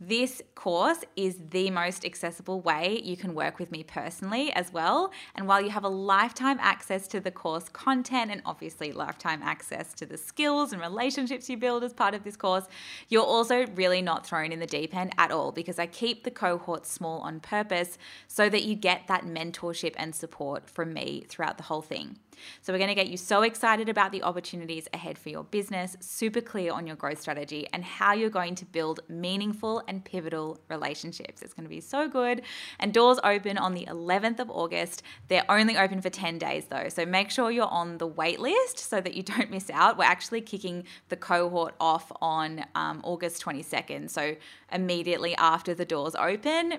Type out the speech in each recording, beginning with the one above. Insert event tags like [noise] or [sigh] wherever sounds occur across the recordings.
This course is the most accessible way you can work with me personally as well. And while you have a lifetime access to the course content and obviously lifetime access to the skills and relationships you build as part of this course, you're also really not thrown in the deep end at all because I keep the cohort small on purpose so that you get that mentorship and support from me throughout the whole thing. So, we're going to get you so excited about the opportunities ahead for your business, super clear on your growth strategy, and how you're going to build meaningful and pivotal relationships. It's going to be so good. And doors open on the 11th of August. They're only open for 10 days though. So, make sure you're on the wait list so that you don't [laughs] miss out. We're actually kicking the cohort off on um, August 22nd. So, immediately after the doors open,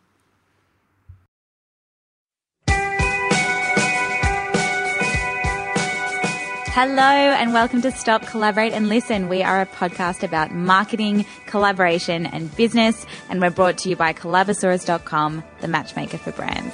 Hello, and welcome to Stop, Collaborate, and Listen. We are a podcast about marketing, collaboration, and business, and we're brought to you by Collabosaurus.com, the matchmaker for brands.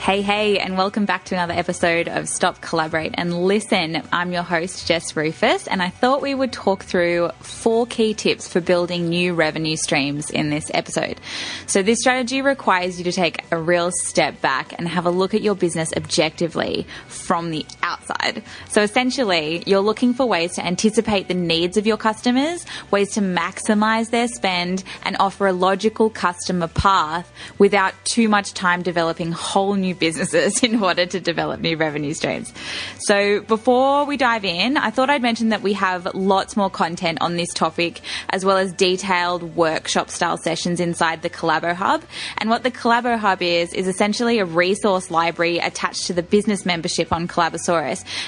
Hey, hey, and welcome back to another episode of Stop, Collaborate, and Listen. I'm your host, Jess Ruhfus, and I thought we would talk through four key tips for building new revenue streams in this episode. So, this strategy requires you to take a real step back and have a look at your business objectively from the outside. So, essentially, you're looking for ways to anticipate the needs of your customers, ways to maximize their spend, and offer a logical customer path without too much time developing whole new businesses [laughs] in order to develop new revenue streams. So before we dive in, I thought I'd mention that we have lots more content on this topic, as well as detailed workshop style sessions inside the Collabo Hub. And what the Collabo Hub is, is essentially a resource library attached to the business membership on Collabosaurus.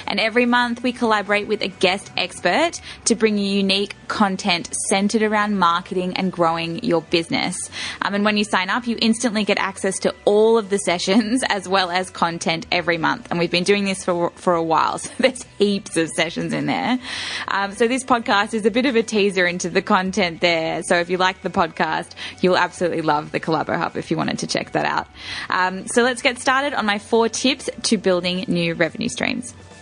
And every month we collaborate with a guest expert to bring you unique content centered around marketing and growing your business. Um, and when you sign up, you instantly get access to all of the sessions [laughs] as well as content every month. And we've been doing this for, for a while. [laughs] So there's heaps of sessions in there. Um, so this podcast is a bit of a teaser into the content there. So if you like the podcast, you'll absolutely love the Collabo Hub if you wanted to check that out. Um, so let's get started on my four tips to building new revenue streams. Friends.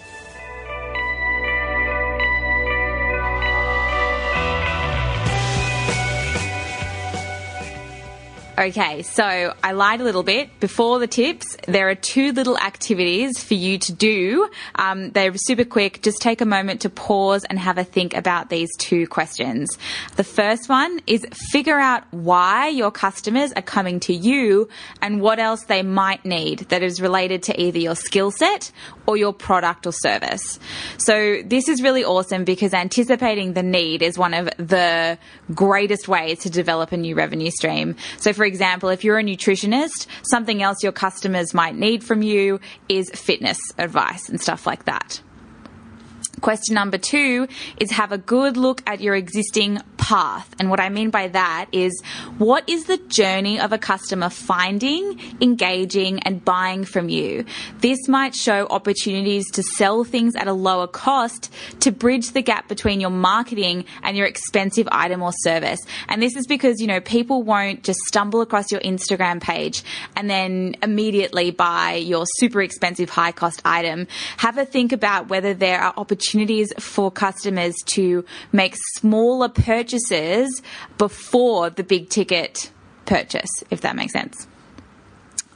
Okay, so I lied a little bit. Before the tips, there are two little activities for you to do. Um, they're super quick. Just take a moment to pause and have a think about these two questions. The first one is figure out why your customers are coming to you and what else they might need that is related to either your skill set or your product or service. So this is really awesome because anticipating the need is one of the greatest ways to develop a new revenue stream. So for example, if you're a nutritionist, something else your customers might need from you is fitness advice and stuff like that. Question number two is have a good look at your existing path. And what I mean by that is what is the journey of a customer finding, engaging, and buying from you? This might show opportunities to sell things at a lower cost to bridge the gap between your marketing and your expensive item or service. And this is because, you know, people won't just stumble across your Instagram page and then immediately buy your super expensive high cost item. Have a think about whether there are opportunities for customers to make smaller purchases before the big ticket purchase, if that makes sense.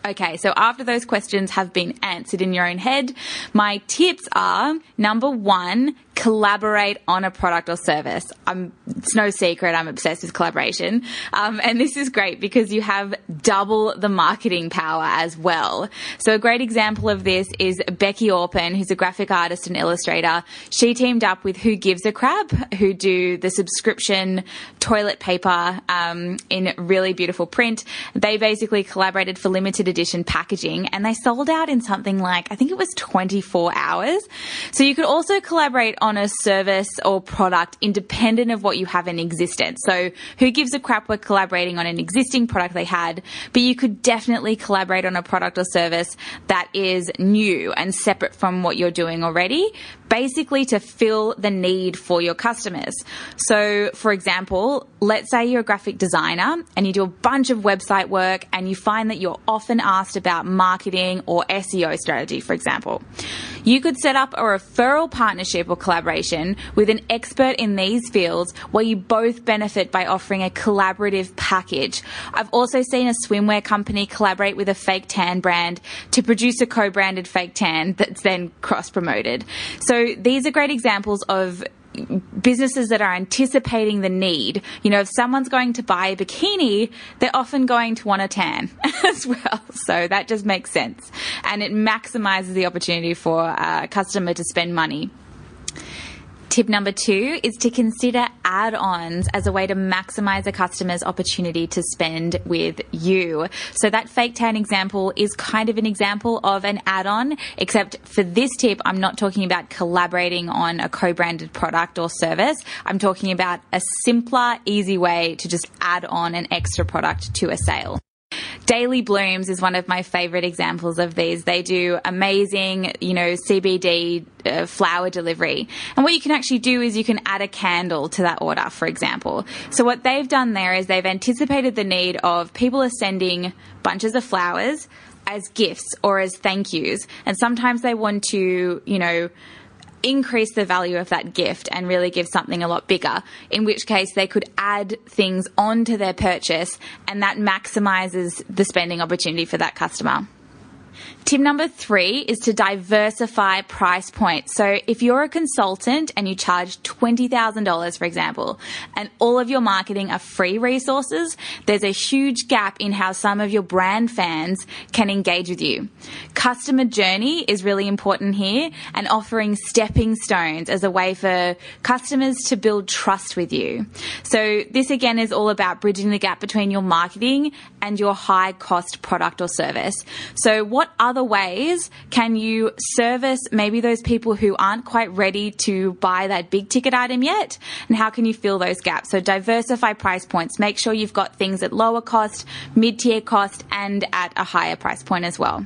Okay, so after those questions have been answered in your own head, my tips are number one, collaborate on a product or service. I'm, it's no secret I'm obsessed with collaboration. Um, and this is great because you have double the marketing power as well. So a great example of this is Beci Orpin, who's a graphic artist and illustrator. She teamed up with Who Gives a Crap, who do the subscription toilet paper um, in really beautiful print. They basically collaborated for limited edition packaging and they sold out in something like, I think it was 24 hours. So you could also collaborate on a service or product independent of what you have in existence. So who gives a crap we're collaborating on an existing product they had, but you could definitely collaborate on a product or service that is new and separate from what you're doing already, basically to fill the need for your customers. So for example, let's say you're a graphic designer and you do a bunch of website work and you find that you're often asked about marketing or SEO strategy, for example. You could set up a referral partnership or collaboration with an expert in these fields where you both benefit by offering a collaborative package. I've also seen a swimwear company collaborate with a fake tan brand to produce a co-branded fake tan that's then cross promoted. So these are great examples of businesses that are anticipating the need. You know, if someone's going to buy a bikini, they're often going to want a tan [laughs] as well. So that just makes sense. And it maximizes the opportunity for a customer to spend money. Tip number two is to consider add ons as a way to maximize a customer's opportunity to spend with you. So, that fake tan example is kind of an example of an add on, except for this tip, I'm not talking about collaborating on a co branded product or service. I'm talking about a simpler, easy way to just add on an extra product to a sale. Daily Blooms is one of my favorite examples of these. They do amazing, you know, CBD uh, flower delivery. And what you can actually do is you can add a candle to that order, for example. So what they've done there is they've anticipated the need of people are sending bunches of flowers as gifts or as thank yous. And sometimes they want to, you know, increase the value of that gift and really give something a lot bigger, in which case they could add things onto their purchase and that maximizes the spending opportunity for that customer. Tip number three is to diversify price points. So if you're a consultant and you charge $20,000, for example, and all of your marketing are free resources, there's a huge gap in how some of your brand fans can engage with you. Customer journey is really important here and offering stepping stones as a way for customers to build trust with you. So this again is all about bridging the gap between your marketing and your high cost product or service. So what other ways can you service maybe those people who aren't quite ready to buy that big ticket item yet? And how can you fill those gaps? So diversify price points. Make sure you've got things at lower cost, mid tier cost, and at a higher price point as well.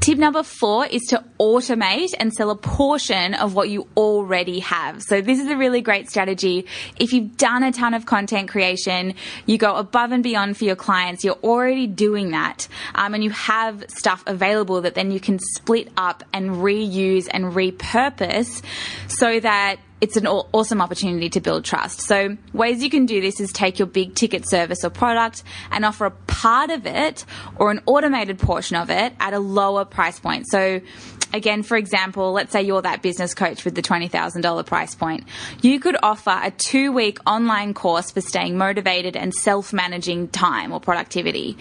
Tip number four is to automate and sell a portion of what you already have. So this is a really great strategy. If you've done a ton of content creation, you go above and beyond for your clients, you're already doing that, um, and you have stuff available that then you can split up and reuse and repurpose so that it's an awesome opportunity to build trust. So ways you can do this is take your big ticket service or product and offer a part of it or an automated portion of it at a lower price point. So again, for example, let's say you're that business coach with the $20,000 price point. You could offer a two week online course for staying motivated and self managing time or productivity.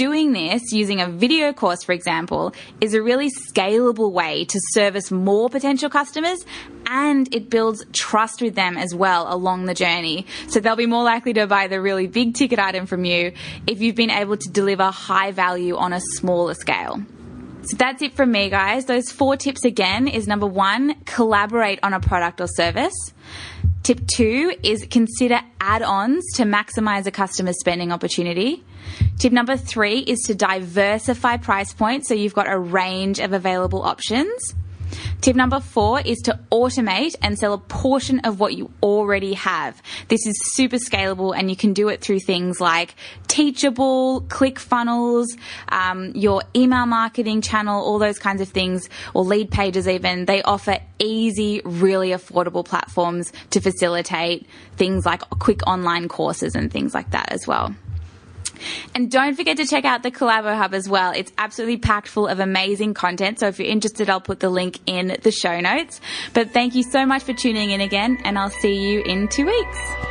Doing this using a video course, for example, is a really scalable way to service more potential customers and it builds trust with them as well along the journey. So they'll be more likely to buy the really big ticket item from you if you've been able to deliver high value on a smaller scale. So that's it from me, guys. Those four tips again is number one, collaborate on a product or service. Tip two is consider add ons to maximize a customer's spending opportunity. Tip number three is to diversify price points so you've got a range of available options. Tip number four is to automate and sell a portion of what you already have. This is super scalable and you can do it through things like Teachable, ClickFunnels, um, your email marketing channel, all those kinds of things, or Leadpages even. They offer easy, really affordable platforms to facilitate things like quick online courses and things like that as well. And don't forget to check out the Collabo Hub as well. It's absolutely packed full of amazing content. So if you're interested, I'll put the link in the show notes. But thank you so much for tuning in again, and I'll see you in two weeks.